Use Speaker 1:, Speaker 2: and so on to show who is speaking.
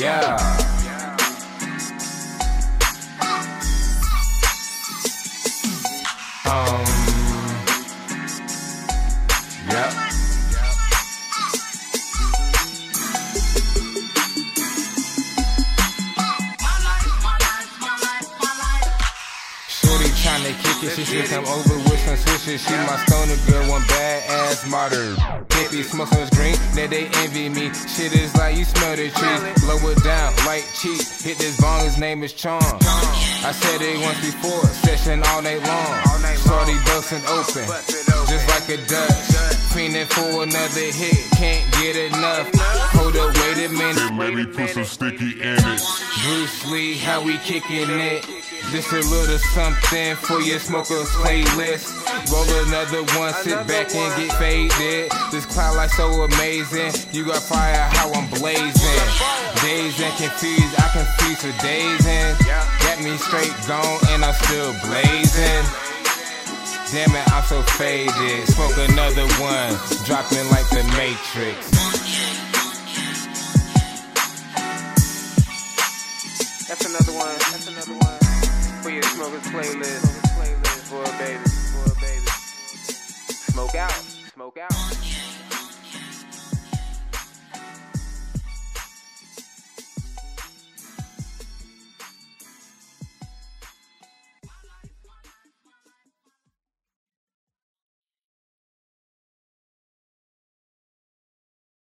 Speaker 1: Yeah. Shorty tryna kick it, she should come over with some swishes. She my stoner girl, one bad ass martyr. Hippie smoke some green, now they envy me. Shit is like you smell the tree. Blow it down, light cheap. Hit this bong, his name is Charm. I said it once before, session all night long. Shorty bustin' open, just like a Dutch. Fiending for another hit, can't get enough. Hold up, wait a minute.
Speaker 2: Maybe put some sticky in it.
Speaker 1: Bruce Lee, how we kicking it? This a little something for your smokers playlist. Roll another one, sit back and get faded. This cloud light so amazing. You got fire, how I'm blazing. Dazed and Confused, I confuse for days and got me straight gone and I'm still blazing. Damn it, I'm so faded. Smoke another one, dropping like the Matrix.
Speaker 3: That's another one. That's another one. Playlist.